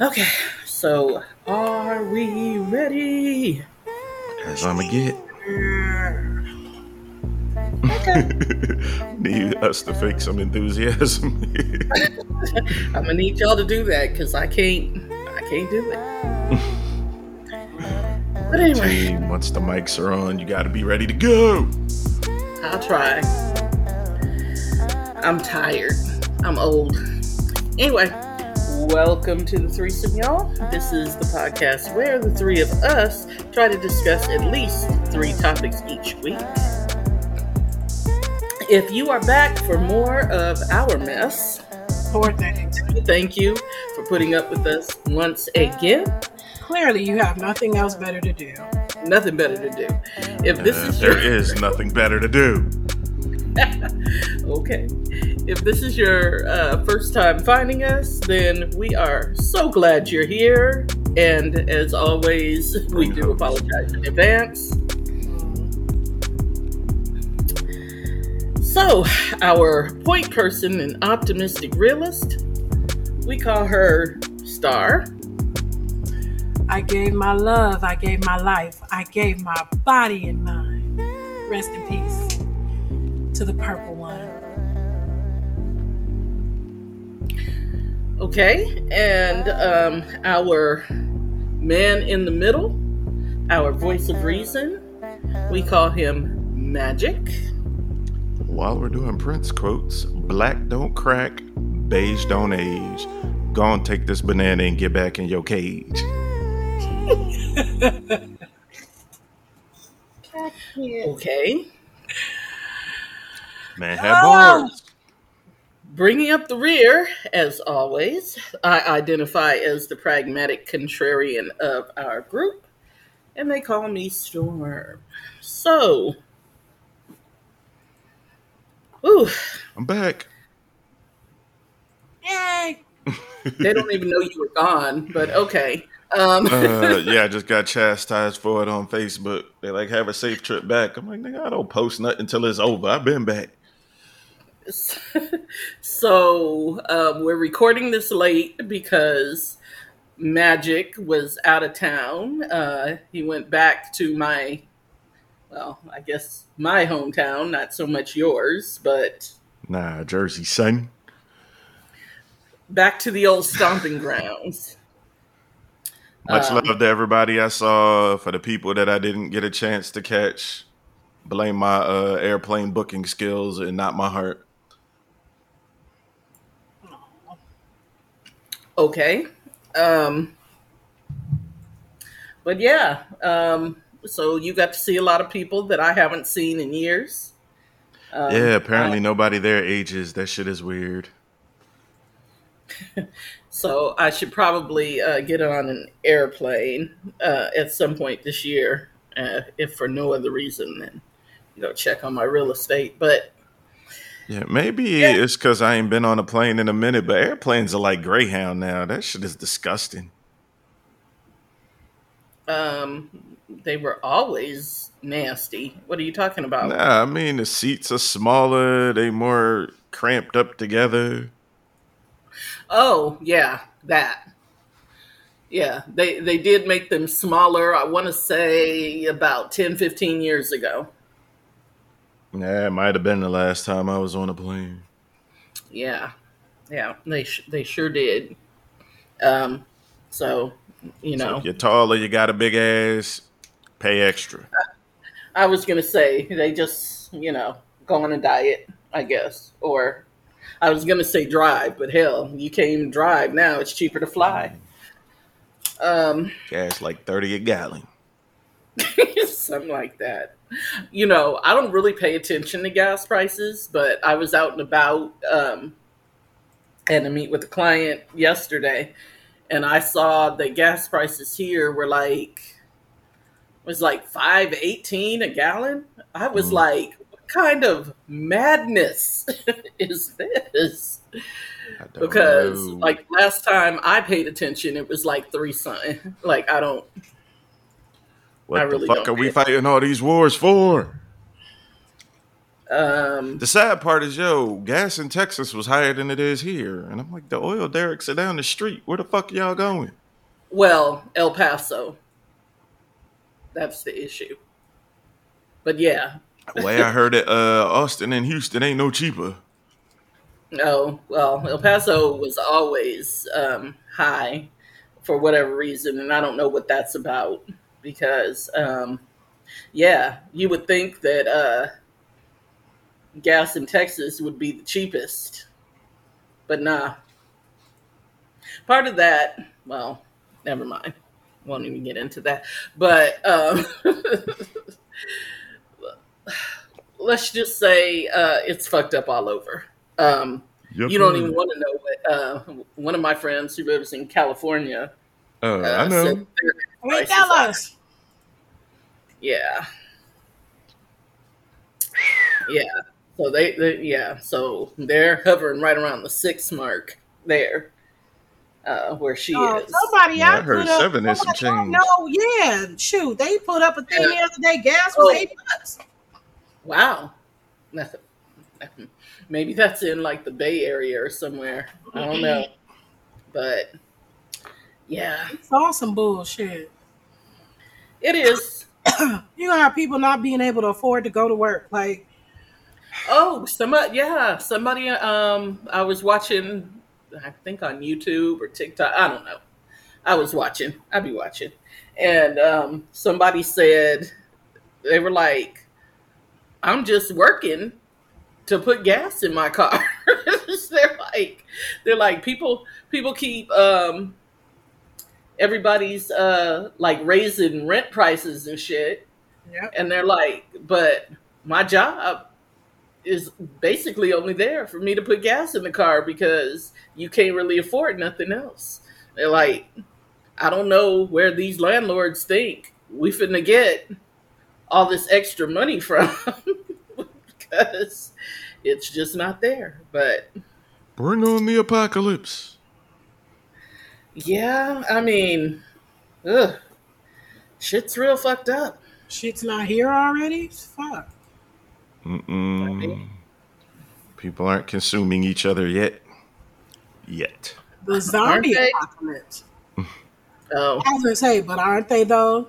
Okay, so are we ready? As I'ma get. Need us to fake some enthusiasm. I'm gonna need y'all to do that because I can't. I can't do it. But anyway, Team, once the mics are on, you gotta be ready to go. I'll try. I'm tired. I'm old. Anyway, welcome to the threesome, y'all. This is the podcast where the three of us try to discuss at least three topics each week. If you are back for more of our mess, Poor things. thank you for putting up with us once again. Clearly, you have nothing else better to do. Nothing better to do. If this Uh, is there your is nothing better to do. Okay. If this is your uh, first time finding us, then we are so glad you're here. And as always, we do apologize in advance. So, our point person and optimistic realist, we call her Star. I gave my love, I gave my life, I gave my body and mind. Rest in peace to the purple one. Okay, and um, our man in the middle, our voice of reason, we call him Magic. While we're doing Prince quotes, black don't crack, beige don't age. Go on, take this banana and get back in your cage. Okay, Man, have Ah! bars. bringing up the rear, as always, I identify as the pragmatic contrarian of our group, and they call me Storm. So, ooh, I'm back. Yay! they don't even know you were gone, but okay. Um, Uh, yeah, I just got chastised for it on Facebook. They like have a safe trip back. I'm like, nigga, I don't post nothing until it's over. I've been back. so um, we're recording this late because Magic was out of town. Uh, he went back to my, well, I guess my hometown, not so much yours, but Nah, Jersey son. back to the old stomping grounds. Much Um, love to everybody I saw. For the people that I didn't get a chance to catch, blame my uh, airplane booking skills and not my heart. Okay. Um, but yeah, um, so you got to see a lot of people that I haven't seen in years. Um, yeah, apparently I- nobody there ages. That shit is weird. So I should probably uh, get on an airplane uh, at some point this year, uh, if for no other reason than you know check on my real estate. But Yeah, maybe it's because I ain't been on a plane in a minute, but airplanes are like Greyhound now. That shit is disgusting. um, they were always nasty. What are you talking about? Nah, I mean the seats are smaller. They more cramped up together. Oh yeah, that. Yeah, they they did make them smaller. I want to say about 10, 15 years ago. Yeah, it might have been the last time I was on a plane. Yeah, yeah, they sh- they sure did. Um, so you So know. if you're taller, you got a big ass, pay extra. I was gonna say they just, you know, go on a diet, I guess. Or I was gonna say drive, but hell, you can't even drive now. It's cheaper to fly. Um, Gas like 30 a gallon. something like that. You know, I don't really pay attention to gas prices, but I was out and about um, and to meet with a client yesterday, and I saw the gas prices here were like was like five eighteen a gallon. I was Mm. like, what kind of madness is this? Because know. like last time I paid attention, it was like three something. Like I don't. What I the really fuck are we fighting all these wars for? Um, The sad part is, yo, gas in Texas was higher than it is here, and I'm like, the oil derricks are down the street. Where the fuck y'all going? well, El Paso. That's the issue. But yeah, The way I heard it, uh, Austin and Houston ain't no cheaper. no, well, El Paso was always um, high for whatever reason, and I don't know what that's about because, um, yeah, you would think that uh, gas in Texas would be the cheapest, but nah. Part of that, well, never mind. Won't even get into that. But um, let's just say uh, it's fucked up all over. Um, Yep. you don't even want to know what uh, one of my friends who lives in California. Uh, Uh, I know. said Wait, prices tell us. Yeah. Yeah. So they, they, yeah. So they're hovering right around the six mark there, uh, where she Oh, is. somebody Yeah, I heard put up, seven and some change. No, yeah, shoot, they put up a thing the other day. Gas was Oh. eight bucks. Wow. Maybe that's in like the Bay Area or somewhere. I don't know. But yeah, It's all some bullshit. it is. You gonna have people not being able to afford to go to work. Like, Oh, somebody, yeah, somebody. Um, I was watching, I think on YouTube or TikTok. I don't know. I was watching. I'd be watching, and um, somebody said they were like, "I'm just working to put gas in my car." they're like, they're like people. People keep um, everybody's uh like raising rent prices and shit yeah, and they're like, but my job is basically only there for me to put gas in the car because you can't really afford nothing else. They're like, I don't know where these landlords think we finna get all this extra money from because it's just not there. But Bring on the apocalypse. Yeah, I mean, ugh, shit's real fucked up. shit's not here already. Fuck. Mm-mm. People aren't consuming each other yet. Yet. The zombie apocalypse. Oh, I was gonna say, but aren't they though?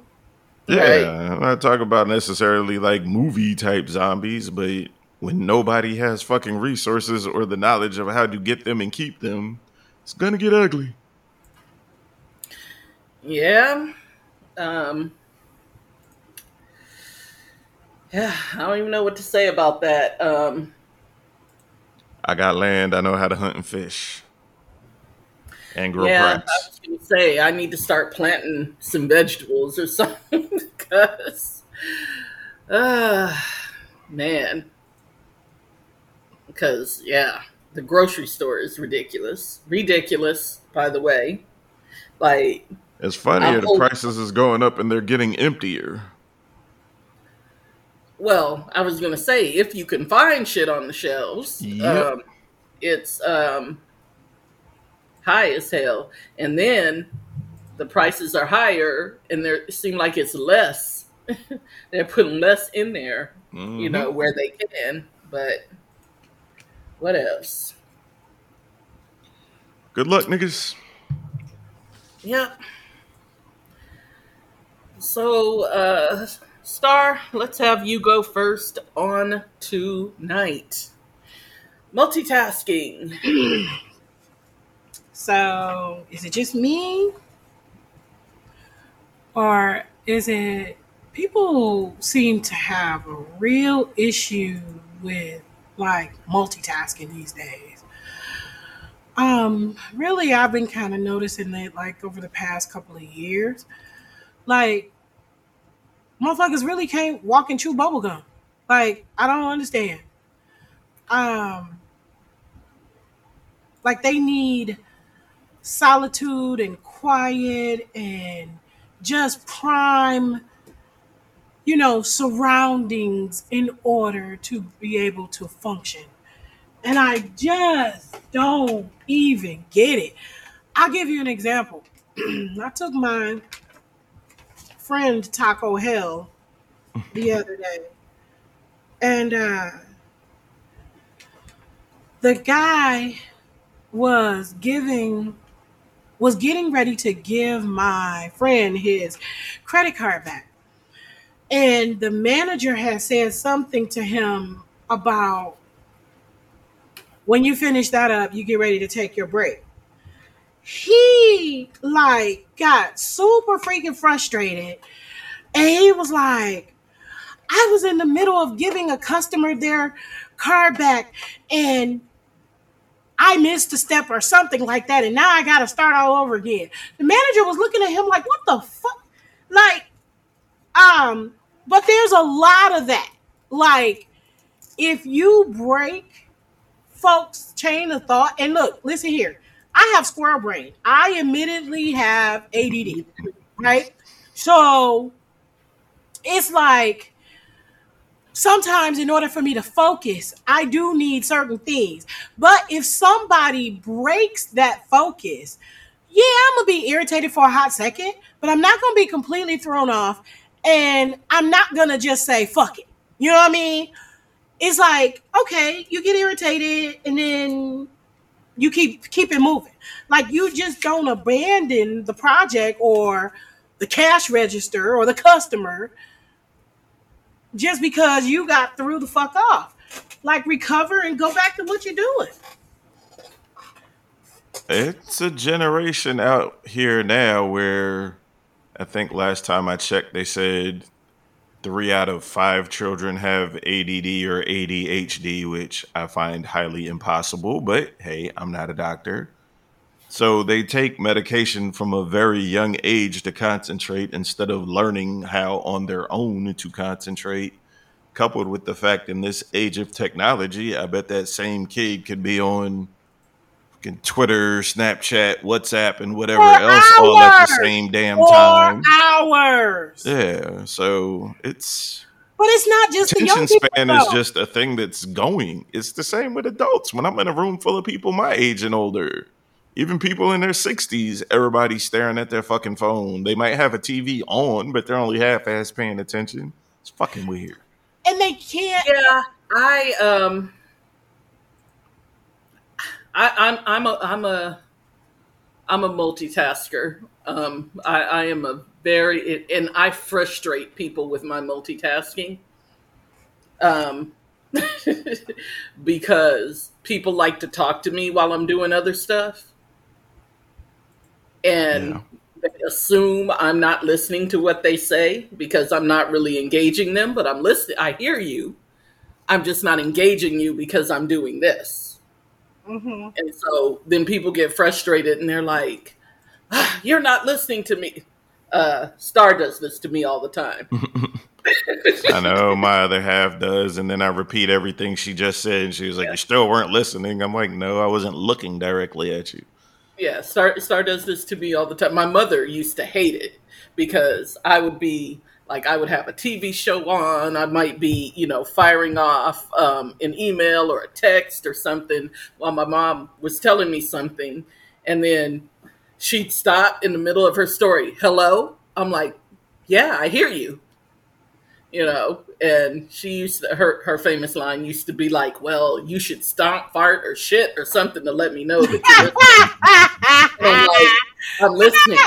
Yeah, Right. I'm not talking about necessarily like movie type zombies, but when nobody has fucking resources or the knowledge of how to get them and keep them, it's gonna get ugly. Yeah. Um Yeah, I don't even know what to say about that. Um I got land, I know how to hunt and fish. And grow yeah, I crops. was gonna say I need to start planting some vegetables or something because uh man. Because yeah, the grocery store is ridiculous. Ridiculous, by the way. Like It's funnier the prices is going up and they're getting emptier. Well, I was gonna say if you can find shit on the shelves, Yep. um, it's um, high as hell, and then the prices are higher, and they seem like it's less. They're putting less in there, you Mhm. know, where they can. But what else? Good luck, niggas. Yep. So, uh, Star, let's have you go first on tonight. Multitasking. So, is it just me? Or is it people seem to have a real issue with like multitasking these days? Um, really, I've been kind of noticing that like over the past couple of years. Like, motherfuckers really can't walk and chew bubblegum. Like, I don't understand. Um, like they need solitude and quiet and just prime you know surroundings in order to be able to function and i just don't even get it i'll give you an example i took my friend taco hell the other day and uh the guy was giving was getting ready to give my friend his credit card back. And the manager had said something to him about when you finish that up, you get ready to take your break. He like got super freaking frustrated and he was like, I was in the middle of giving a customer their car back and I missed a step or something like that, and now I got to start all over again. The manager was looking at him like, "What the fuck?" Like, um, but there's a lot of that. Like, if you break folks' chain of thought, and look, listen here, I have squirrel brain. I admittedly have ADD, right? So it's like sometimes in order for me to focus, I do need certain things. But if somebody breaks that focus, yeah, I'm gonna be irritated for a hot second, but I'm not gonna be completely thrown off, and I'm not gonna just say fuck it. You know what I mean? It's like okay, you get irritated, and then you keep keep it moving. Like you just don't abandon the project or the cash register or the customer just because you got threw the fuck off. Like recover and go back to what you're doing. It's a generation out here now where I think last time I checked, they said three out of five children have ADD or ADHD, which I find highly impossible. But hey, I'm not a doctor. So they take medication from a very young age to concentrate instead of learning how on their own to concentrate coupled with the fact in this age of technology, I bet that same kid could be on Twitter, Snapchat, WhatsApp, and whatever For else all at the same damn Four time. hours. Yeah, so it's But it's not just the young attention people. span is just a thing that's going. It's the same with adults. When I'm in a room full of people my age and older, even people in their 60s, everybody's staring at their fucking phone. They might have a TV on, but they're only half ass paying attention. It's fucking weird. and they can't. Yeah, I um, I, I'm I'm a I'm a I'm a multitasker. Um, I, I am a very and I frustrate people with my multitasking. Um, because people like to talk to me while I'm doing other stuff, and Yeah. they assume I'm not listening to what they say because I'm not really engaging them, but I'm listening. I hear you. I'm just not engaging you because I'm doing this. Mhm. And so then people get frustrated and they're like, ah, "You're not listening to me." Uh, Star does this to me all the time. I know my other half does, and then I repeat everything she just said, and she was like, Yeah. "You still weren't listening." I'm like, "No, I wasn't looking directly at you." Yeah, Star Star does this to me all the time. My mother used to hate it because I would be like I would have a TV show on. I might be, you know, firing off um, an email or a text or something while my mom was telling me something, and then she'd stop in the middle of her story. Hello, I'm like, yeah, I hear you. You know, and she used to, her her famous line used to be like, "Well, you should stomp, fart, or shit or something to let me know that you're listening." I'm like, I'm listening.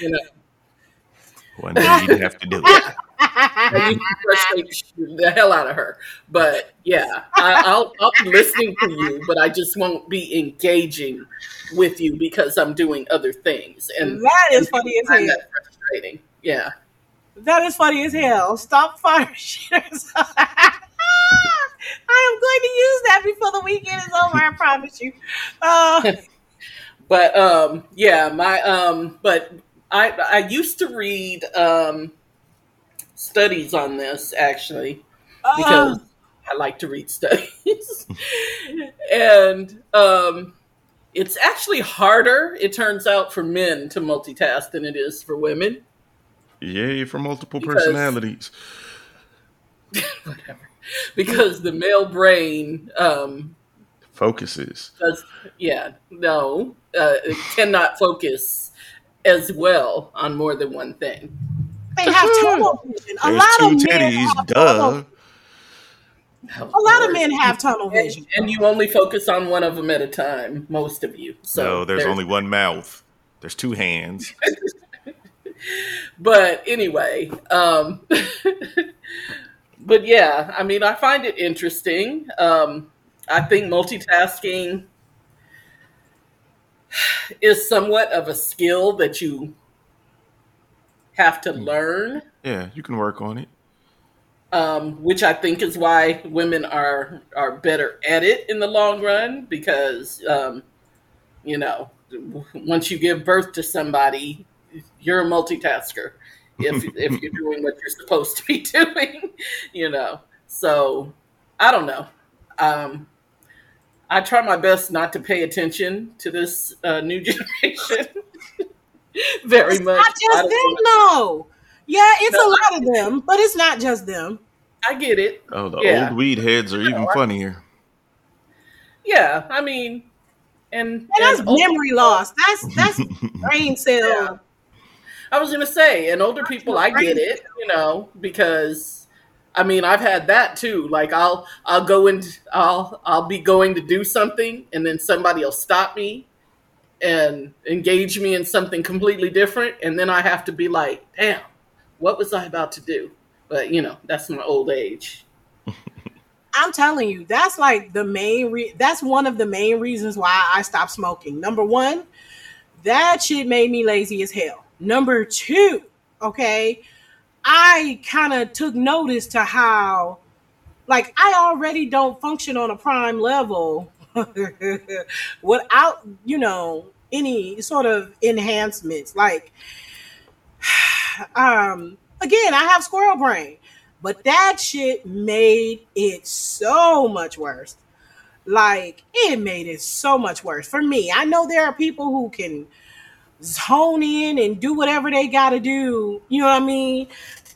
You know, One day you'd have to do it. I used to frustrate the hell out of her. But yeah, I, I'll I'll be listening to you, but I just won't be engaging with you because I'm doing other things, and that is funny as hell. that frustrating. Yeah, That is funny as hell. Stop fire shitters. I am going to use that before the weekend is over. I promise you. Uh, but um, yeah, my um, but I I used to read um studies on this actually. because uh, I like to read studies. and um, it's actually harder, it turns out, for men to multitask than it is for women. Yay for multiple Because- personalities. Whatever. Because the male brain um, Focuses. does, yeah, no, uh, it cannot focus as well on more than one thing. they have tunnel vision. A There's lot two of men titties. have tunnel Duh. A lot of men have tunnel vision. and you only focus on one of them at a time, most of you. So no, there's only one mouth. There's two hands. But anyway, um, but yeah, I mean, I find it interesting. Um, I think multitasking is somewhat of a skill that you have to learn, Yeah, you can work on it. um, which I think is why women are are better at it in the long run because um, you know once you give birth to somebody, you're a multitasker if if you're doing what you're supposed to be doing, you know. So I don't know. Um, I try my best not to pay attention to this uh, new generation very It's much. not I just don't- them, though. Yeah, it's No. a lot of them, but it's not just them. I get it. Oh, the Yeah. old weed heads are even funnier. Yeah, I mean, and, And that's and older- memory loss. That's that's brain cell. Yeah. I was gonna say, and older people, I get it, you know, because I mean, I've had that too. Like, I'll I'll go and I'll I'll be going to do something, and then somebody will stop me and engage me in something completely different, and then I have to be like, damn, what was I about to do? But you know, that's my old age. I'm telling you, that's like the main. Re- that's one of the main reasons why I stopped smoking. Number one, that shit made me lazy as hell. Number two, okay, I kind of took notice to how, like, I already don't function on a prime level without, you know, any sort of enhancements. Like, um, again, I have squirrel brain. But that shit made it so much worse. Like, it made it so much worse for me. I know there are people who can zone in and do whatever they got to do. You know what I mean?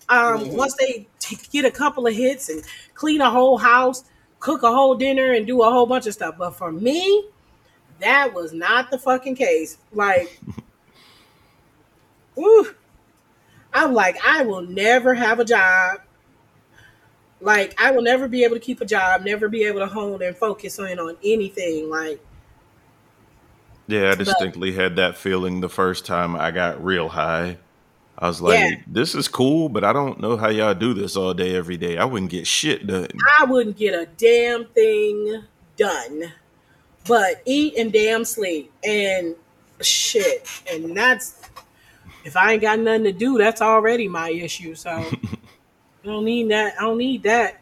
Um, Mhm. Once they t- get a couple of hits and clean a whole house, cook a whole dinner, and do a whole bunch of stuff. But for me, that was not the fucking case. Like, ooh, I'm like, I will never have a job. Like, I will never be able to keep a job, never be able to hone and focus in on anything. Like, Yeah, I distinctly had that feeling the first time I got real high. I was like, Yeah. this is cool, but I don't know how y'all do this all day, every day. I wouldn't get shit done. I wouldn't get a damn thing done, but eat and damn sleep and shit. And that's if I ain't got nothing to do, that's already my issue. So I don't need that. I don't need that.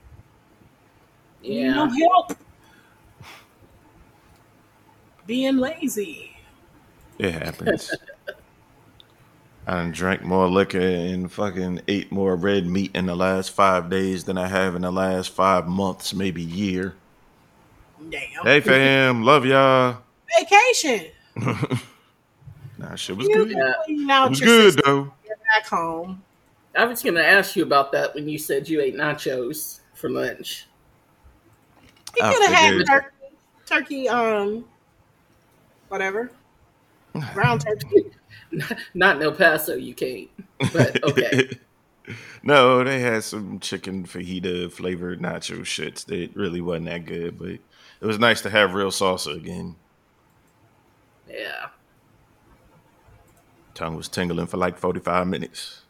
Need No Yeah, help. Being lazy. It happens. I done drank more liquor and fucking ate more red meat in the last five days than I have in the last five months, maybe year. Damn. Hey fam, love y'all. Vacation. Nah, shit was You good. Yeah. clean It was good though. back home. I was gonna ask you about that when you said you ate nachos for lunch. You could have had turkey, turkey, um, whatever, brown turkey. Not in El Paso, you can't. But okay. no, they had some chicken fajita flavored nacho shits that really wasn't that good, but it was nice to have real salsa again. yeah. Tongue was tingling for like 45 minutes.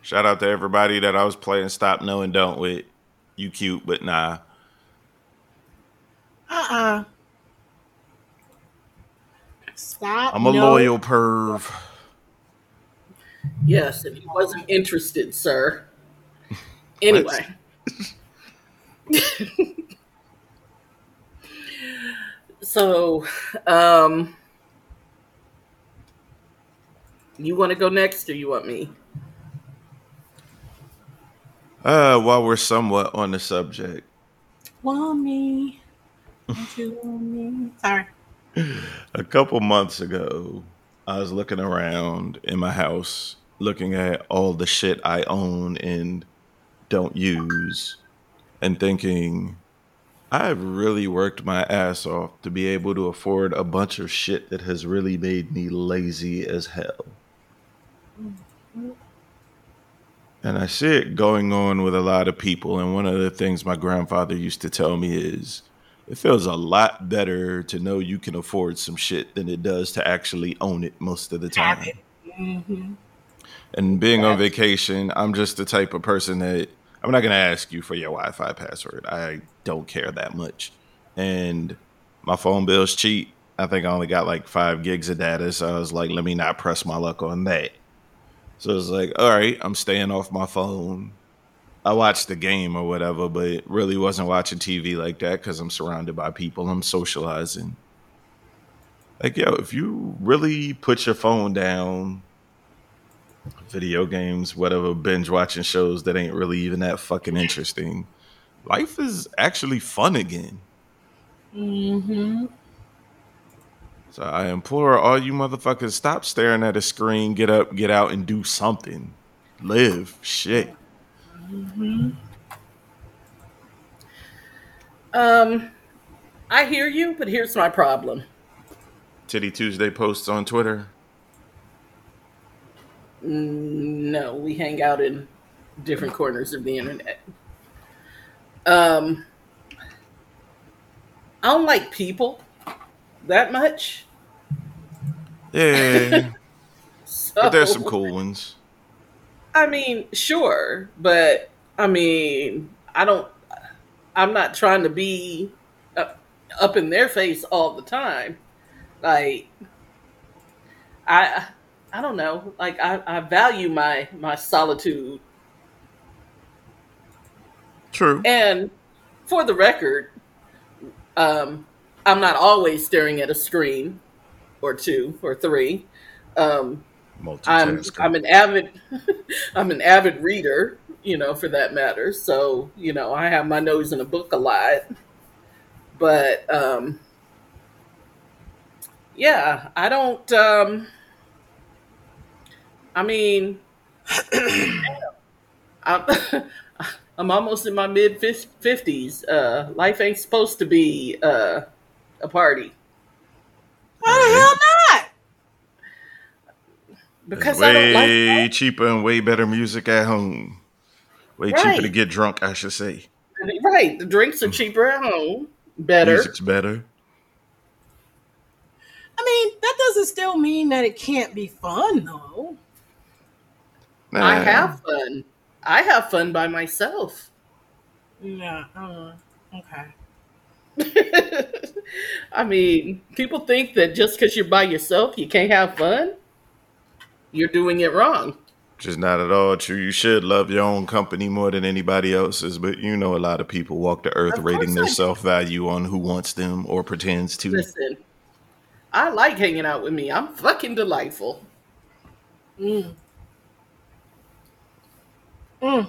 Shout out to everybody that I was playing Stop No and Don't with. You cute, but nah. Uh-uh. Stop. I'm a no. loyal perv. Yes, and he wasn't interested, sir. Anyway. so, um, you want to go next or you want me? Uh, while we're somewhat on the subject, Want me? Don't you want me? Sorry. a couple months ago, I was looking around in my house, looking at all the shit I own and don't use, and thinking, I've really worked my ass off to be able to afford a bunch of shit that has really made me lazy as hell. And I see it going on with a lot of people. And one of the things my grandfather used to tell me is it feels a lot better to know you can afford some shit than it does to actually own it most of the time. Mm-hmm. And being on vacation, I'm just the type of person that I'm not going to ask you for your Wi Fi password. I don't care that much. And my phone bill's cheap. I think I only got like five gigs of data. So I was like, let me not press my luck on that. So it's like, all right, I'm staying off my phone. I watched the game or whatever, but really wasn't watching TV like that because I'm surrounded by people. I'm socializing. Like, yo, if you really put your phone down, video games, whatever, binge watching shows that ain't really even that fucking interesting, life is actually fun again. Mm-hmm. So I implore all you motherfuckers stop staring at a screen, get up, get out, and do something. Live. Shit. Mm-hmm. Um, I hear you, but here's my problem. Titty Tuesday posts on Twitter. No, we hang out in different corners of the internet. Um, I don't like people that much. Yeah. So, but there's some cool ones. I mean, sure, but I mean, I don't. I'm not trying to be uh, up in their face all the time. Like, I, I don't know. Like, I, I value my my solitude, True. and for the record, um, I'm not always staring at a screen, or two, or three. Um, I'm I'm an avid I'm an avid reader, you know, for that matter. So, you know, I have my nose in a book a lot. But um yeah, I don't um I mean I'm, I'm almost in my mid 50s. Uh life ain't supposed to be uh a party Why the hell not? Because I don't like way cheaper and way better music at home. Way cheaper to get drunk, I should say. right, the drinks are cheaper at home, better. Music's better. I mean, that doesn't still mean that it can't be fun, though. Nah. I have fun. I have fun by myself. Yeah. Uh, okay. I mean, people think that just because you're by yourself, you can't have fun. You're doing it wrong. Just not at all true. You should love your own company more than anybody else's, but you know a lot of people walk the earth Of rating their self value on who wants them or pretends to. Listen, I like hanging out with me. I'm fucking delightful. Mm. Mm.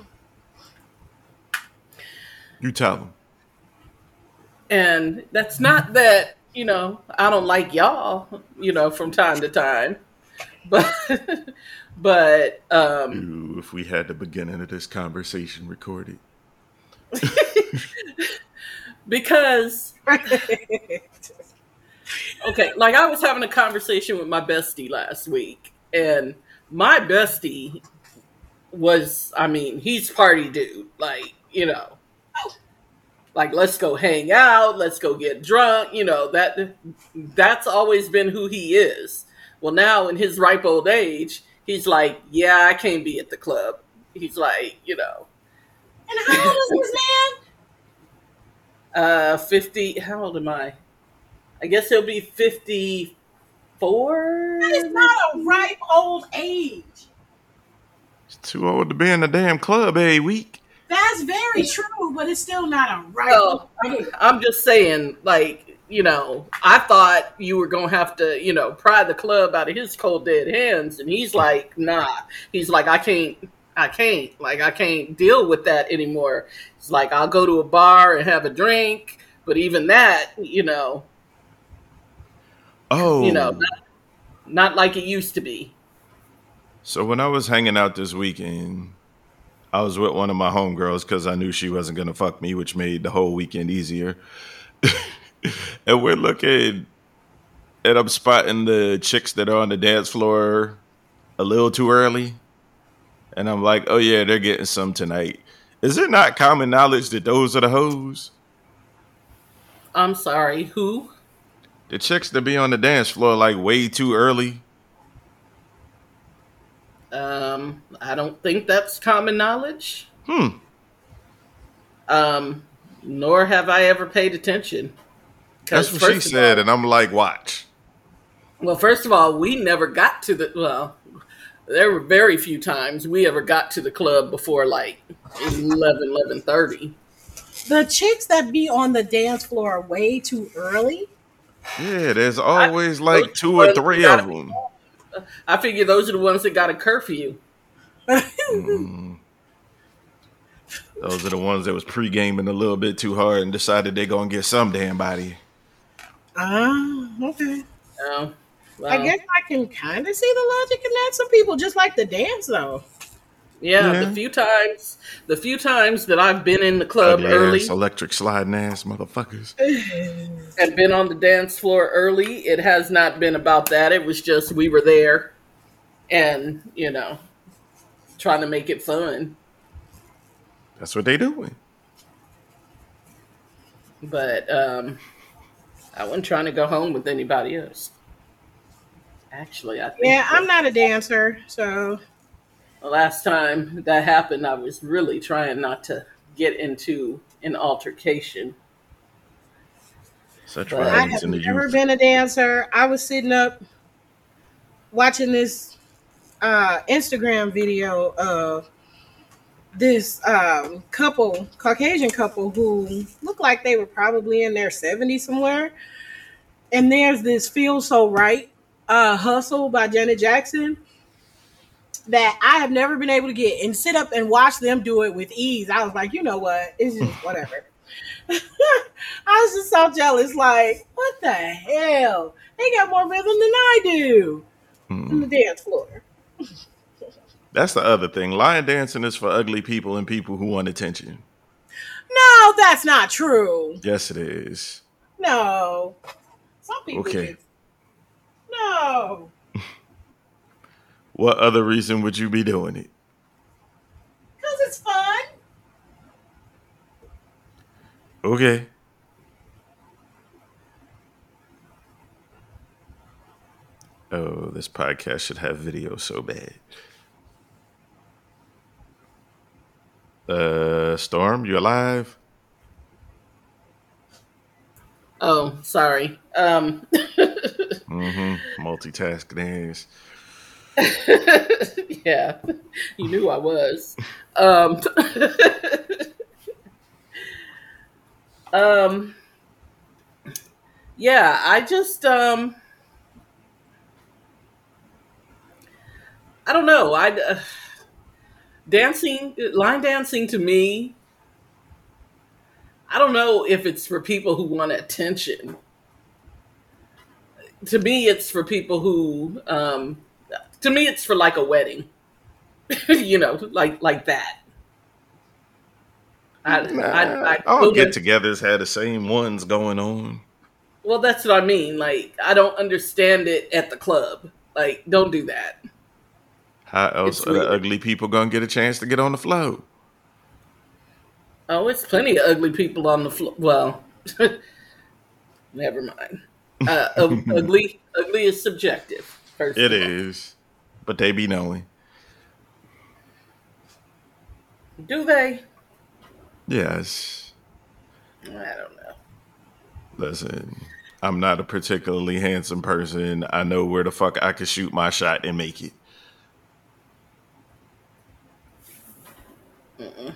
You tell them. And that's not that, you know, I don't like y'all, you know, from time to time. But, but, um, Ooh, if we had the beginning of this conversation recorded. because Okay, like I was having a conversation with my bestie last week, and my bestie was, I mean, he's party dude. Like, you know, like let's go hang out, let's go get drunk. You know that that's always been who he is. Well, now in his ripe old age, he's like, yeah, I can't be at the club. He's like, you know, And how old is this man? uh, fifty. How old am I? I guess he'll be fifty-four. That is not a ripe old age. It's too old to be in the damn club every week. That's very true, but it's still not a ripe Well, old age. I'm just saying, like, you know, I thought you were gonna have to, you know, pry the club out of his cold dead hands, and he's like, nah. He's like, I can't, I can't, like, I can't deal with that anymore. It's like I'll go to a bar and have a drink, but even that, you know, Oh, you know, not, not like it used to be. So when I was hanging out this weekend, I was with one of my homegirls because I knew she wasn't gonna fuck me, which made the whole weekend easier. and we're looking, and I'm spotting the chicks that are on the dance floor a little too early. and I'm like, oh yeah, they're getting some tonight. Is it not common knowledge that those are the hoes? I'm sorry, who? The chicks that be on the dance floor like way too early. Um, I don't think that's common knowledge. Hmm. Um, nor have I ever paid attention. That's what she said, all, and I'm like, watch. Well, first of all, we never got to the well. There were very few times we ever got to the club before like 11, 11.30. The chicks that be on the dance floor are way too early. Yeah, there's always I, like two or three of them. I figure those are the ones that got a curfew. mm. Those are the ones that was pre gaming a little bit too hard and decided they're gonna get some damn body. Ah, uh, okay. Oh, well. I guess I can kind of see the logic in that. Some people just like to dance, though. Yeah, yeah, the few times, the few times that I've been in the club Ugly early, electric sliding ass motherfuckers, and been on the dance floor early, it has not been about that. It was just we were there, and you know, trying to make it fun. That's what they doing. But um, I wasn't trying to go home with anybody else. Actually, I yeah, I'm not a dancer, so the last time that happened, I was really trying not to get into an altercation. Such I have never youth. been a dancer. I was sitting up watching this uh, Instagram video of this um, couple, Caucasian couple, who looked like they were probably in their 70s somewhere. And there's this Feel So Right uh, Hustle by Janet Jackson that I have never been able to get and sit up and watch them do it with ease. I was like, you know what? It's just whatever. I was just so jealous. Like, what the hell? They got more rhythm than I do mm. on the dance floor. That's the other thing. Line dancing is for ugly people and people who want attention. No, that's not true. Yes, it is. No. Some people. Okay. No. what other reason would you be doing it? Because it's fun. Okay. Oh, this podcast should have video so bad. Uh, Storm, you alive? Oh, sorry. Um. mm-hmm. Multitasking ass. yeah, you knew I was. Um. um. Yeah, I just um. I don't know. I. Uh, dancing, line dancing to me, I don't know if it's for people who want attention. To me, it's for people who, um, to me, it's for like a wedding, you know, like like that. I, nah, I, I, all get-togethers had the same ones going on. Well, that's what I mean. Like, I don't understand it at the club. Like, don't do that. How else are the ugly people gonna get a chance to get on the float? Oh, it's plenty of ugly people on the floor. Well, never mind. Uh, ugly, ugly is subjective. It is, but they be knowing. Do they? Yes. I don't know. Listen, I'm not a particularly handsome person. I know where the fuck I can shoot my shot and make it. Mm-mm.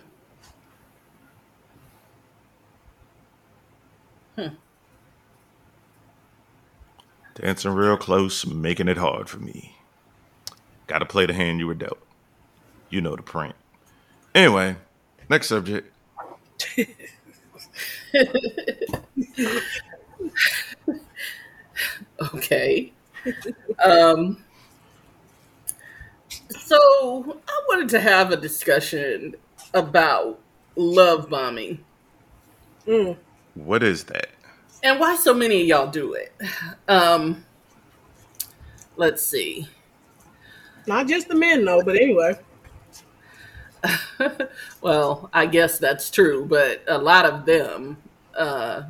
Hmm. Dancing real close, making it hard for me. Got to play the hand you were dealt. You know the print. Anyway, next subject. okay. Um, so I wanted to have a discussion about love bombing. Mm. What is that? And why so many of y'all do it? Um, let's see. Not just the men, though, but anyway. well, I guess that's true, but a lot of them uh,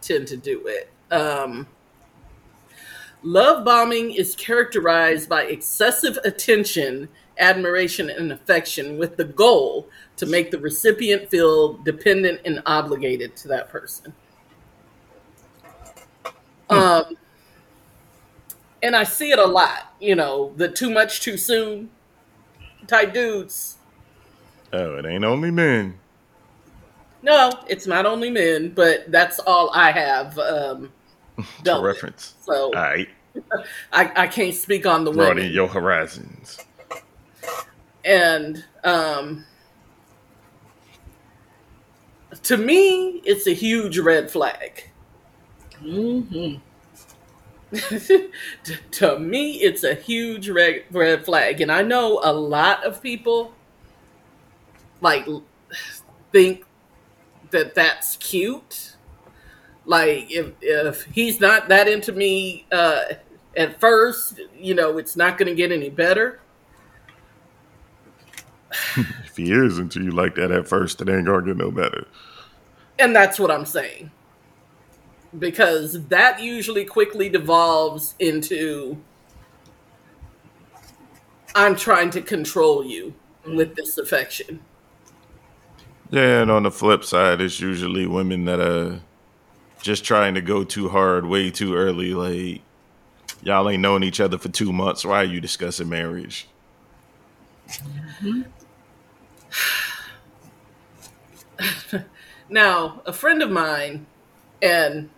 tend to do it. Um, love bombing is characterized by excessive attention, admiration, and affection with the goal to make the recipient feel dependent and obligated to that person. Um, and I see it a lot, you know, the too much too soon type dudes. Oh, it ain't only men. No, it's not only men, but that's all I have um, To reference. So All right. I, I can't speak on the Broaden women. your horizons. And um, to me, it's a huge red flag. hmm to, to me, it's a huge red, red flag. And I know a lot of people like think that that's cute. Like if if he's not that into me uh, at first, you know, it's not going to get any better. If he is into you like that at first, it ain't gonna get no better. And that's what I'm saying. Because that usually quickly devolves into I'm trying to control you with this affection. Yeah, and on the flip side, it's usually women that are just trying to go too hard way too early. Like, y'all ain't known each other for two months. Why are you discussing marriage? Mm-hmm. Now, a friend of mine, and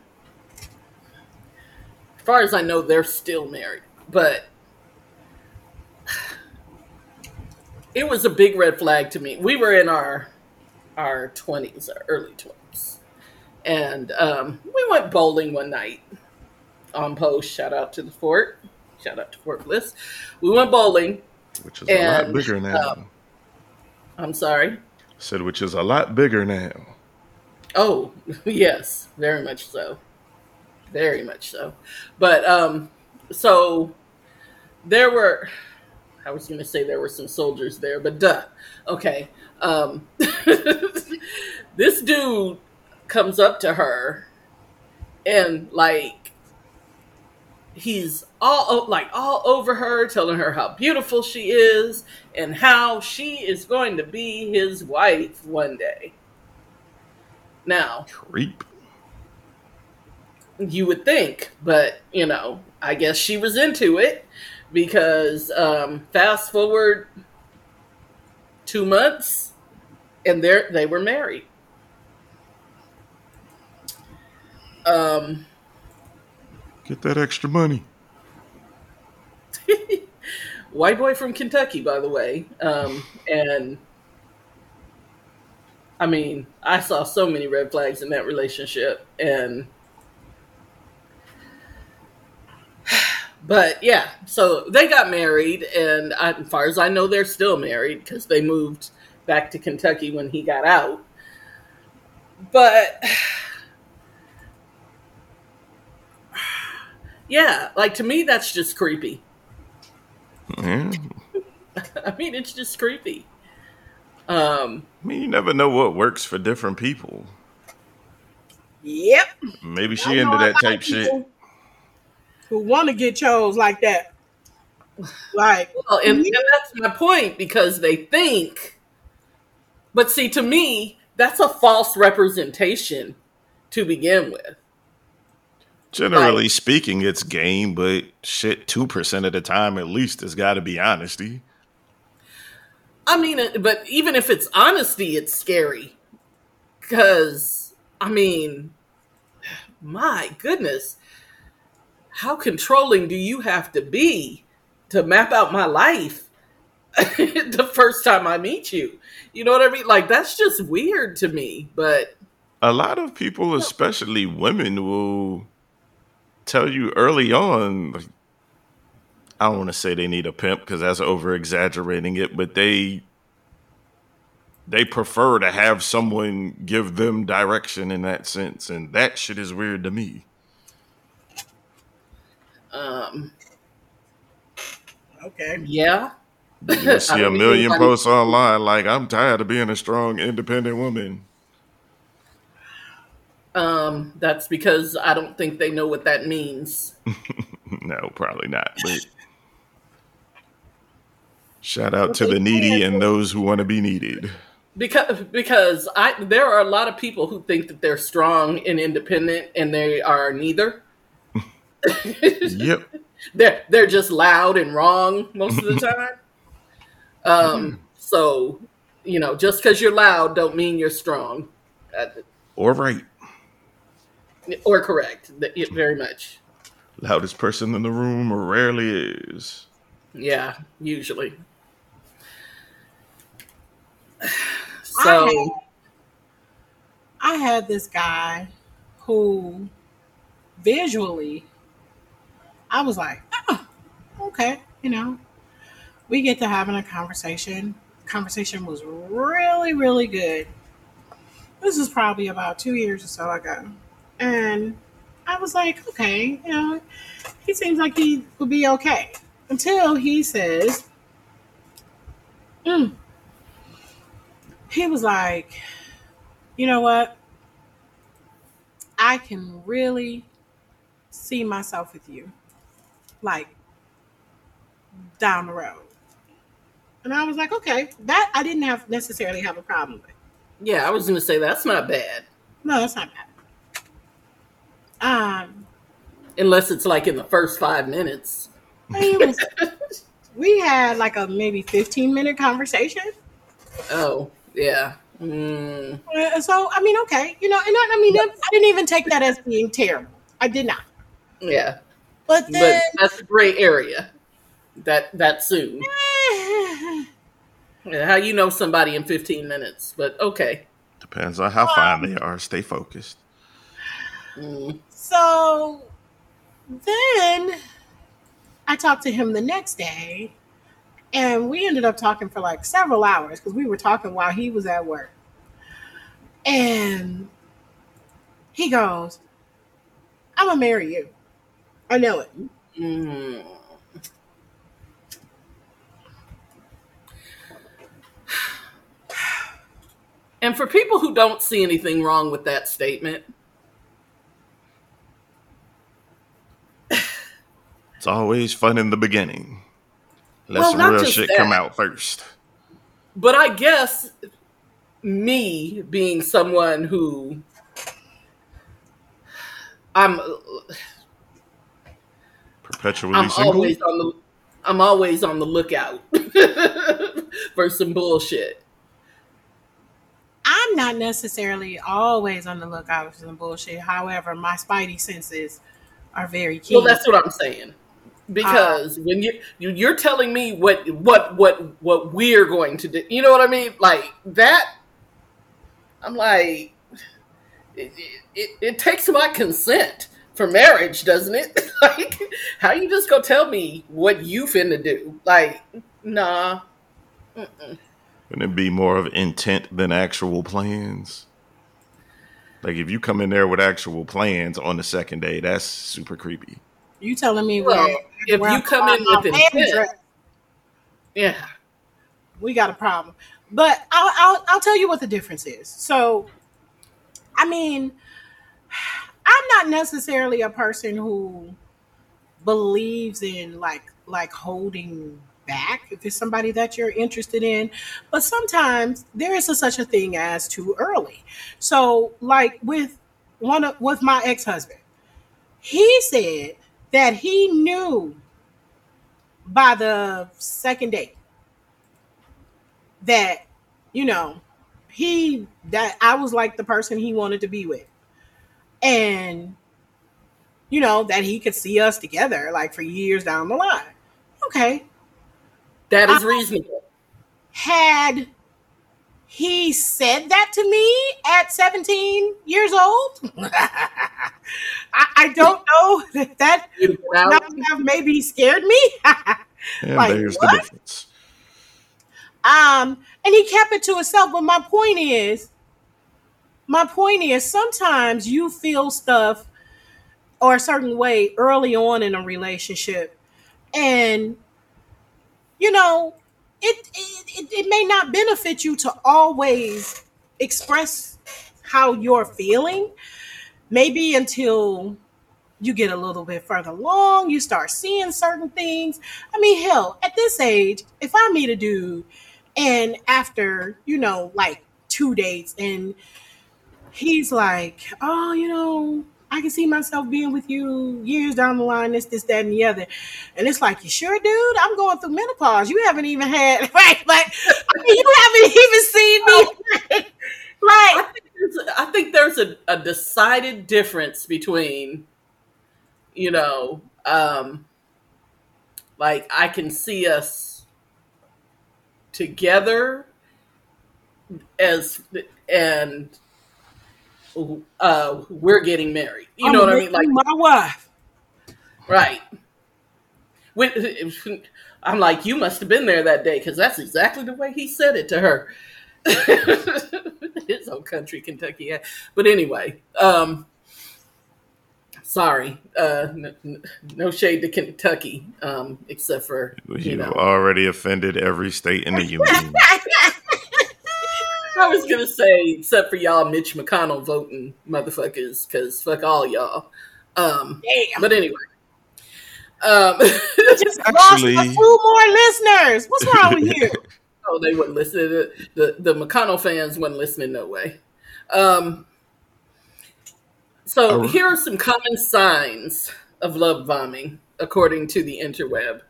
as far as I know, they're still married, but it was a big red flag to me. We were in our our twenties, our early twenties, and um, we went bowling one night on post. Shout out to the fort. Shout out to Fort Bliss. We went bowling. Which is a lot bigger now. um, I'm sorry. Said which is a lot bigger now. Oh, yes, very much so. Very much so. But um so there were I was going to say there were some soldiers there, but duh. Okay. Um this dude comes up to her and like he's all like all over her telling her how beautiful she is and how she is going to be his wife one day. Now, Creep. you would think, but you know, I guess she was into it because um, fast forward two months, and they they were married. Um, Get that extra money. white boy from Kentucky, by the way, um, and I mean, I saw so many red flags in that relationship, and but yeah, so they got married, and I, as far as I know, they're still married because they moved back to Kentucky when he got out. But yeah, like to me, that's just creepy. Yeah. I mean, it's just creepy. Um, I mean, you never know what works for different people. Yep. Maybe she into that type shit. Who want to get chose like that? Like, well, and, and that's my point because they think, but see, to me, that's a false representation to begin with. Generally Like- speaking, it's game, but shit, two percent of the time at least, it's got to be honesty. I mean, uh, but even if it's honesty, it's scary. Because, I mean, my goodness, how controlling do you have to be to map out my life the first time I meet you? You know what I mean? Like, that's just weird to me. But, A lot of people, especially women, will tell you early on. Like, I don't want to say they need a pimp because that's over exaggerating it, but they they prefer to have someone give them direction in that sense, and that shit is weird to me. um, okay. yeah. You see a million posts online like I'm tired of being a strong, independent woman. Um, that's because I don't think they know what that means. no, probably not. But shout out to the needy and those who want to be needed. Because because I there are a lot of people who think that they're strong and independent and they are neither. yep. They're they're just loud and wrong most of the time. Um so, you know, just cuz you're loud don't mean you're strong. Uh, or right. Or correct. Very much. Loudest person in the room rarely is. Yeah, usually. So I had, I had this guy who visually I was like, oh, okay, you know, we get to having a conversation. Conversation was really, really good. This is probably about two years or so ago. And I was like, okay, you know, he seems like he would be okay. Until he says, mm. he was like, you know what? I can really see myself with you, like down the road. And I was like, okay, that I didn't have necessarily have a problem with. Yeah, I was going to say that's not bad. No, that's not bad. Um, unless it's like in the first five minutes. Was, we had like a maybe fifteen minute conversation. Oh yeah. Mm. So I mean, okay, you know, and I, I mean, I didn't even take that as being terrible. I did not. Yeah. But then, but that's a gray area. That that soon. yeah, how you know somebody in fifteen minutes? But okay. Depends on how fine they are. Stay focused. Mm. So then I talked to him the next day, and we ended up talking for like several hours because we were talking while he was at work. And he goes, I'm gonna marry you. I know it. Mm. And for people who don't see anything wrong with that statement, It's always fun in the beginning. Let well, some real shit that. come out first. But I guess me being someone who I'm perpetually I'm single. Always on the, I'm always on the lookout for some bullshit. I'm not necessarily always on the lookout for some bullshit. However, my spidey senses are very keen. Well, that's what I'm saying because uh, when you, you are telling me what what what what we're going to do, you know what I mean? Like that, I'm like, it, it, it takes my consent for marriage, doesn't it? like, how you just gonna tell me what you finna do? Like, nah. Wouldn't it be more of intent than actual plans? Like, if you come in there with actual plans on the second day, that's super creepy. You telling me well, where, if where you come in with intent, yeah, we got a problem. But I'll, I'll I'll tell you what the difference is. So, I mean, I'm not necessarily a person who believes in like like holding back if it's somebody that you're interested in but sometimes there is a, such a thing as too early so like with one of with my ex-husband he said that he knew by the second date that you know he that I was like the person he wanted to be with. And you know that he could see us together like for years down the line. Okay. That is reasonable. had he said that to me at 17 years old. I, I, don't know that that would have maybe scared me. yeah, like, there's what? the difference. Um, and he kept it to himself. But my point is, my point is, sometimes you feel stuff or a certain way early on in a relationship, and you know it, it it may not benefit you to always express how you're feeling. Maybe until you get a little bit further along, you start seeing certain things. I mean, hell, at this age, if I meet a dude and after, you know, like two dates and he's like, oh, you know, I can see myself being with you years down the line, this, this, that, and the other. And it's like, you sure, dude? I'm going through menopause. You haven't even had, right? Like, I mean, you haven't even seen me. I like, think there's a, I think there's a, a decided difference between, you know, um, like I can see us together as and uh, we're getting married. You know I'm what I mean? Like my wife. right. When, I'm like, you must have been there that day because that's exactly the way he said it to her. His old country, Kentucky. But anyway, um, sorry, uh, n- n- no shade to Kentucky, um, except for you You've know. already offended every state in the union. I was gonna say, except for y'all Mitch McConnell voting motherfuckers, because fuck all y'all. Um, Damn. but anyway, um, just Actually- lost a few more listeners. What's wrong with you? oh, they wouldn't listen. The, the the McConnell fans wasn't listening. No way. Um, so Oh. here are some common signs of love bombing, according to the interweb.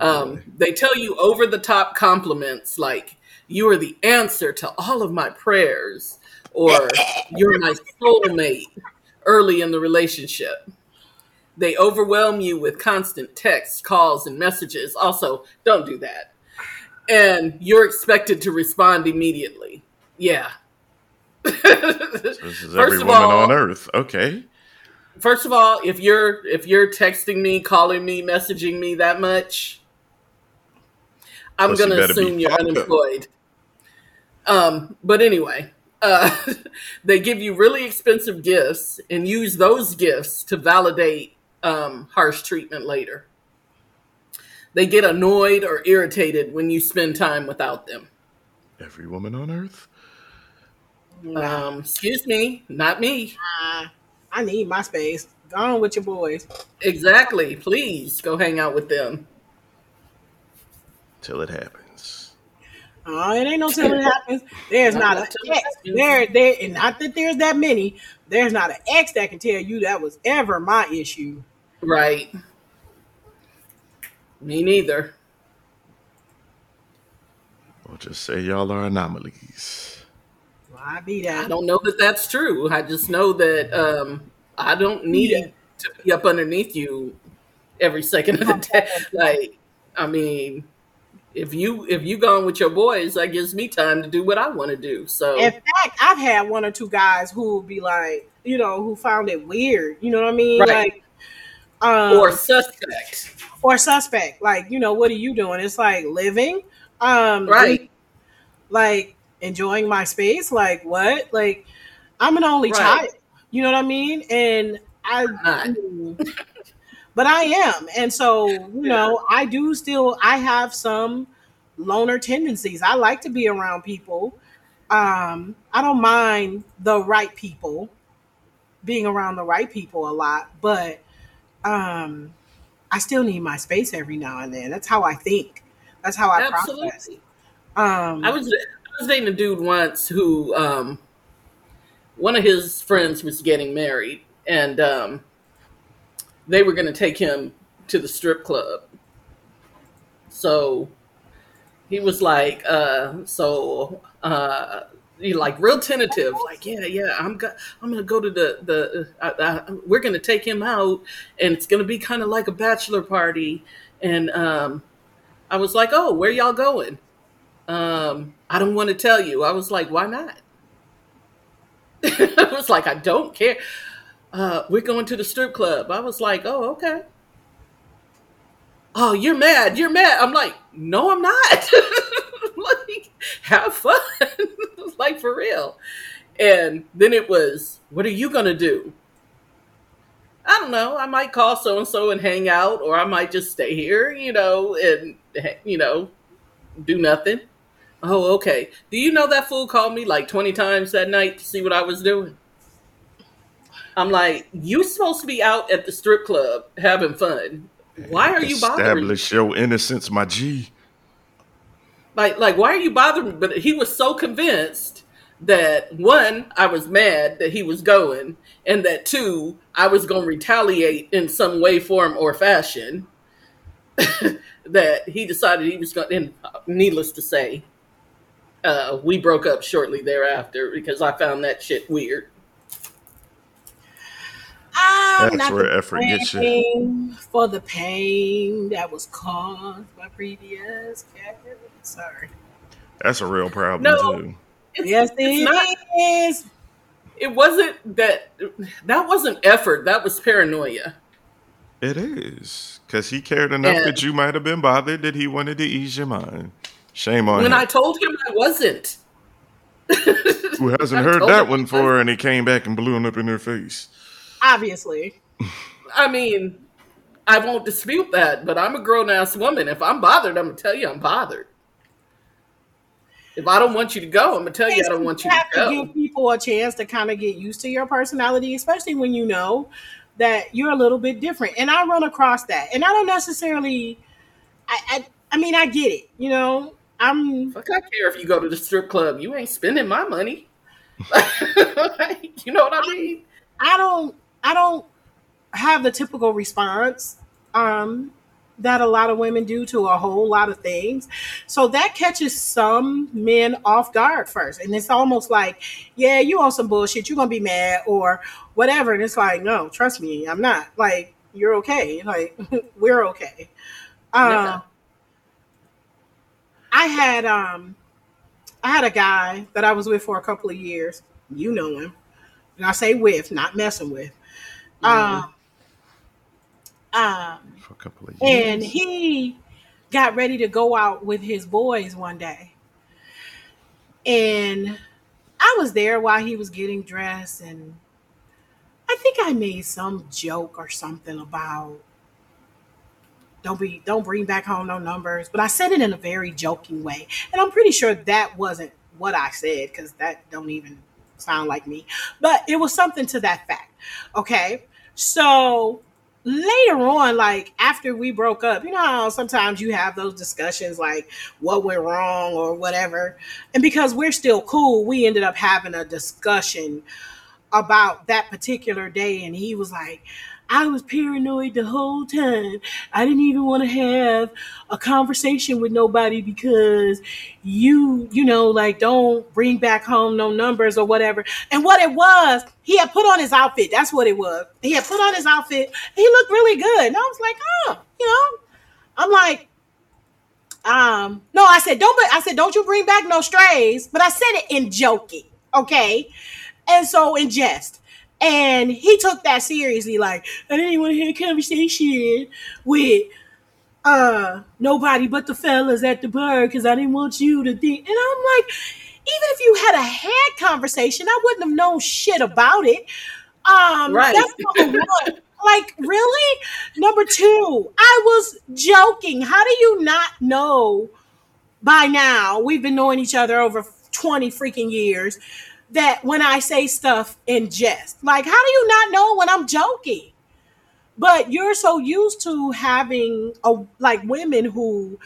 Oh. Um, they tell you over the top compliments like "You are the answer to all of my prayers," or "You're my soulmate." Early in the relationship, they overwhelm you with constant texts, calls, and messages. Also, don't do that. And you're expected to respond immediately. Yeah. this is First every woman all- on earth. Okay. First of all, if you're if you're texting me, calling me, messaging me that much, I'm Pussy gonna be assume you're unemployed. up. Unemployed. Um, but anyway, uh, they give you really expensive gifts and use those gifts to validate um, harsh treatment later. They get annoyed or irritated when you spend time without them. Every woman on earth. Um, excuse me, not me. nah, I need my space. Go on with your boys. Exactly. Please go hang out with them. Till it happens. Oh, it ain't no till it happens. There's not an Until it ex happens. there, there, and not that there's that many. There's not an X that can tell you that was ever my issue. Right. Me neither. I'll just say y'all are anomalies. Well, I be that. I don't know that that's true. I just know that um, I don't need Yeah. to be up underneath you every second of the day. Like, I mean, if you if you gone with your boys, that gives me time to do what I want to do. So In fact, I've had one or two guys who would be like, you know, who found it weird. You know what I mean? Right. Like, um, or suspect, or suspect. Like, you know, what are you doing? It's like living, um, right? Like enjoying my space. Like what? Like I'm an only Right. child. You know what I mean? And I. but I am, and so you know, I do still. I have some loner tendencies. I like to be around people. Um, I don't mind the right people, being around the right people a lot, but um, I still need my space every now and then. That's how I think. That's how I process. Um, I was I was dating a dude once who um one of his friends was getting married and um they were going to take him to the strip club. So he was like uh so uh he like real tentative like yeah yeah I'm go- I'm to go to the the we're going to take him out and it's going to be kind of like a bachelor party and um I was like, "Oh, where y'all going?" um, I don't want to tell you. I was like, why not? I was like, I don't care. Uh, we're going to the strip club. I was like, oh, okay. Oh, you're mad. You're mad. I'm like, no, I'm not. like, have fun. like, for real. And then it was, what are you going to do? I don't know. I might call so and so and hang out, or I might just stay here, you know, and, you know, do nothing. Oh, okay. Do you know that fool called me like 20 times that night to see what I was doing? I'm like, you supposed to be out at the strip club having fun. Why are you bothering? Establish your innocence, my G. Like, like, why are you bothering? But he was so convinced that one, I was mad that he was going, and that two, I was going to retaliate in some way, form, or fashion. that he decided he was going. And needless to say, uh, we broke up shortly thereafter because I found that shit weird. I'm That's not where effort gets you. for the pain that was caused by previous characters. Sorry. That's a real problem No. too. It's, Yes, it's it not. is. It wasn't that. That wasn't effort. That was paranoia. It is because he cared enough And- that you might have been bothered that he wanted to ease your mind. Shame on When him. I told him I wasn't. Who hasn't I heard that one I before and he came back and blew him up in their face. Obviously. I mean, I won't dispute that, but I'm a grown ass woman. If I'm bothered, I'm gonna tell you I'm bothered. If I don't want you to go, I'm gonna tell you I don't want you to have to go. give people a chance to kind of get used to your personality, especially when you know that you're a little bit different. And I run across that, and I don't necessarily. I, I, I mean, I get it. You know, I'm. Fuck, I care if you go to the strip club. You ain't spending my money. you know what I mean? I don't. I don't have the typical response um, that a lot of women do to a whole lot of things. So that catches some men off guard first. And it's almost like, yeah, you on some bullshit. You're going to be mad or whatever. And it's like, no, trust me, I'm not. Like, you're okay. Like, we're okay. Yeah. I had um I had a guy that I was with for a couple of years. You know him. And I say with, not messing with. Um, um, For a couple of years. and he got ready to go out with his boys one day. And I was there while he was getting dressed and I think I made some joke or something about don't be don't bring back home no numbers, but I said it in a very joking way. And I'm pretty sure that wasn't what I said cuz that don't even sound like me. But it was something to that fact. Okay? So later on, like after we broke up, you know sometimes you have those discussions like what went wrong or whatever. And because we're still cool, we ended up having a discussion about that particular day. And he was like, I was paranoid the whole time. I didn't even want to have a conversation with nobody because you, you know, like don't bring back home no numbers or whatever. And what it was, he had put on his outfit. That's what it was. He had put on his outfit. He looked really good. And I was like, oh, you know, I'm like, um, no, I said, don't, I said, don't you bring back no strays, but I said it in joking. Okay. And so in jest. And he took that seriously, like, I didn't want to hear a conversation with uh nobody but the fellas at the bar because I didn't want you to think. And I'm like, even if you had a head conversation, I wouldn't have known shit about it. Um, Right. That's number one. Like, really? Number two, I was joking. How do you not know by now? We've been knowing each other over 20 freaking years that when I say stuff in jest, like, how do you not know when I'm joking? But you're so used to having a like women who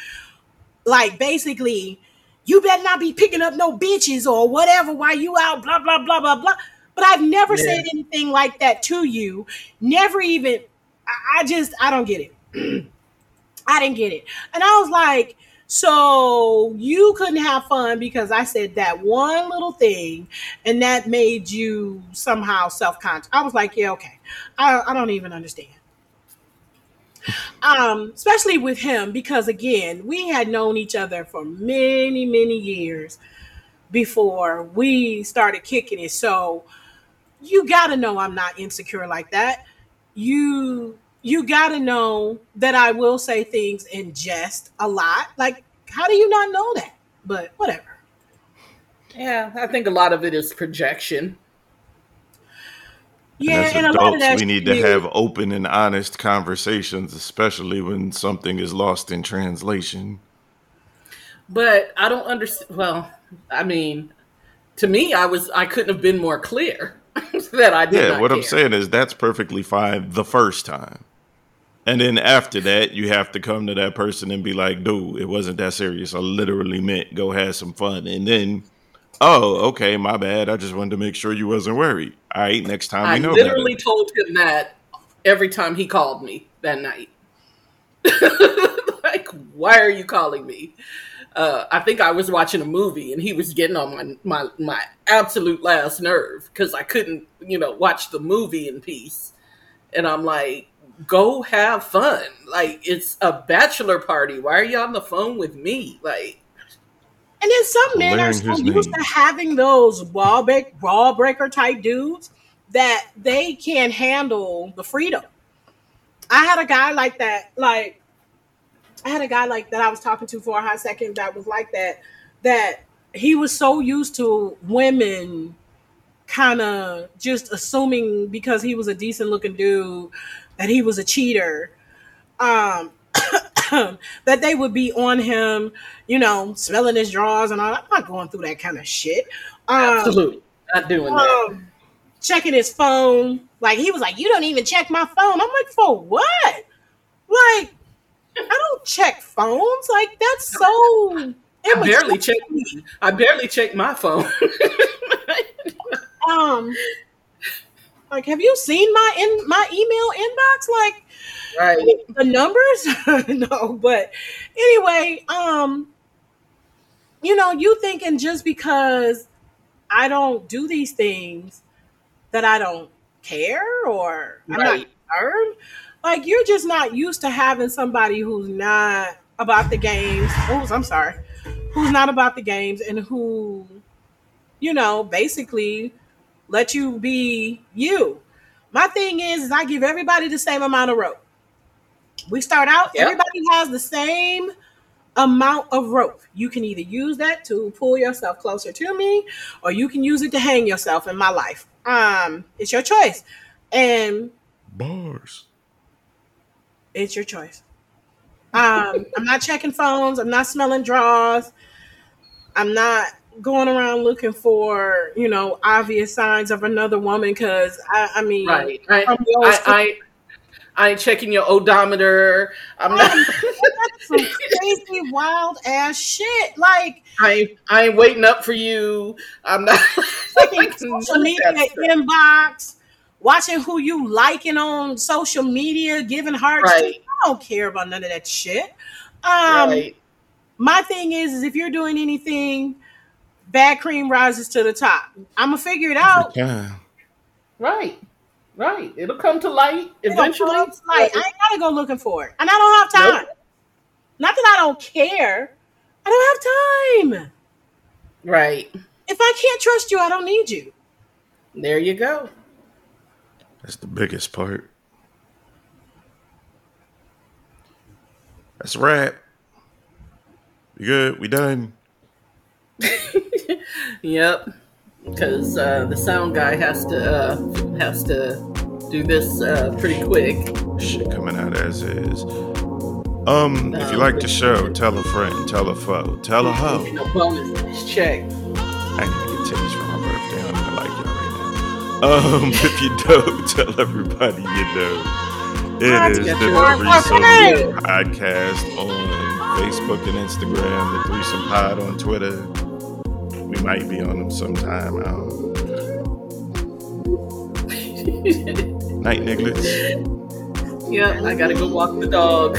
like basically you better not be picking up no bitches or whatever while you out, blah, blah, blah, blah, blah. But I've never Yeah. said anything like that to you. Never even, I, I just, I don't get it. I didn't get it. And I was like, so you couldn't have fun because I said that one little thing and that made you somehow self conscious. I was like, yeah, okay. I, I don't even understand. Um, especially with him because again, we had known each other for many, many years before we started kicking it. So you gotta know I'm not insecure like that. You you gotta know that I will say things in jest a lot. Like, how do you not know that? But whatever. Yeah, I think a lot of it is projection. Yeah, and as and a lot of adults, that we need to have open and honest conversations, especially when something is lost in translation. but I don't understand. Well, I mean, to me, I was I couldn't have been more clear that I did. Yeah, what care. I'm saying is that's perfectly fine the first time. And then after that, you have to come to that person and be like, dude, it wasn't that serious. I literally meant go have some fun. And then, oh, okay, my bad. I just wanted to make sure you wasn't worried. All right, next time I we know I literally told him that every time he called me that night. like, why are you calling me? Uh, I think I was watching a movie and he was getting on my my, my absolute last nerve because I couldn't, you know, watch the movie in peace. And I'm like, go have fun. Like it's a bachelor party. Why are you on the phone with me? Like And then some men are so used name. to having those wall break, wall breaker type dudes that they can't handle the freedom. I had a guy like that, like I had a guy like that I was talking to for a hot second that was like that, that he was so used to women kind of just assuming because he was a decent looking dude that he was a cheater. Um that they would be on him, you know, smelling his drawers and all. I'm not going through that kind of shit. Um, absolutely not doing that. um, checking his phone. Like he was like, "You don't even check my phone." I'm like, "For what?" Like, I don't check phones. Like that's so. I barely check. I barely check my phone. Um, like, have you seen my in my email inbox? Like, right. the numbers no but anyway um you know you thinking just because i don't do these things that i don't care or i'm not Right. concerned like you're just not used to having somebody who's not about the games oh i'm sorry who's not about the games and who you know basically let you be you my thing is, is i give everybody the same amount of rope we start out, Yep. everybody has the same amount of rope. You can either use that to pull yourself closer to me, or you can use it to hang yourself in my life. Um, it's your choice. And Bars. it's your choice. Um, I'm not checking phones, I'm not smelling drawers, I'm not going around looking for, you know, obvious signs of another woman because I, I mean Right. I, I, I, ain't checking your odometer. I'm not. that's some crazy wild ass shit. Like I ain't, I ain't waiting up for you. I'm not. checking social media inbox, watching who you liking on social media, giving hearts. to. I don't care about none of that shit. Um, right. my thing is, is if you're doing anything, bad cream rises to the top. I'm gonna figure it out. Yeah. Right. Right. It'll come to light It'll eventually. come to light. I ain't gotta go looking for it, and I don't have time. Nope. Not that I don't care. I don't have time. Right. If I can't trust you, I don't need you. There you go. That's the biggest part. That's a wrap. We good? We done? Yep. Because uh, the sound guy has to uh, has to do this uh, pretty quick. Shit coming out as is. Um, if you like the show, tell a friend, tell a foe, tell a hoe. Know, bonus check. I gonna get titties for my birthday. I don't even like y'all right now. Um, if you don't, tell everybody you know. It is the Threesome Podcast on Facebook and Instagram, the Threesome Pod on Twitter. We might be on them sometime. I don't. Night, nigglets. Yep. I gotta go walk the dog.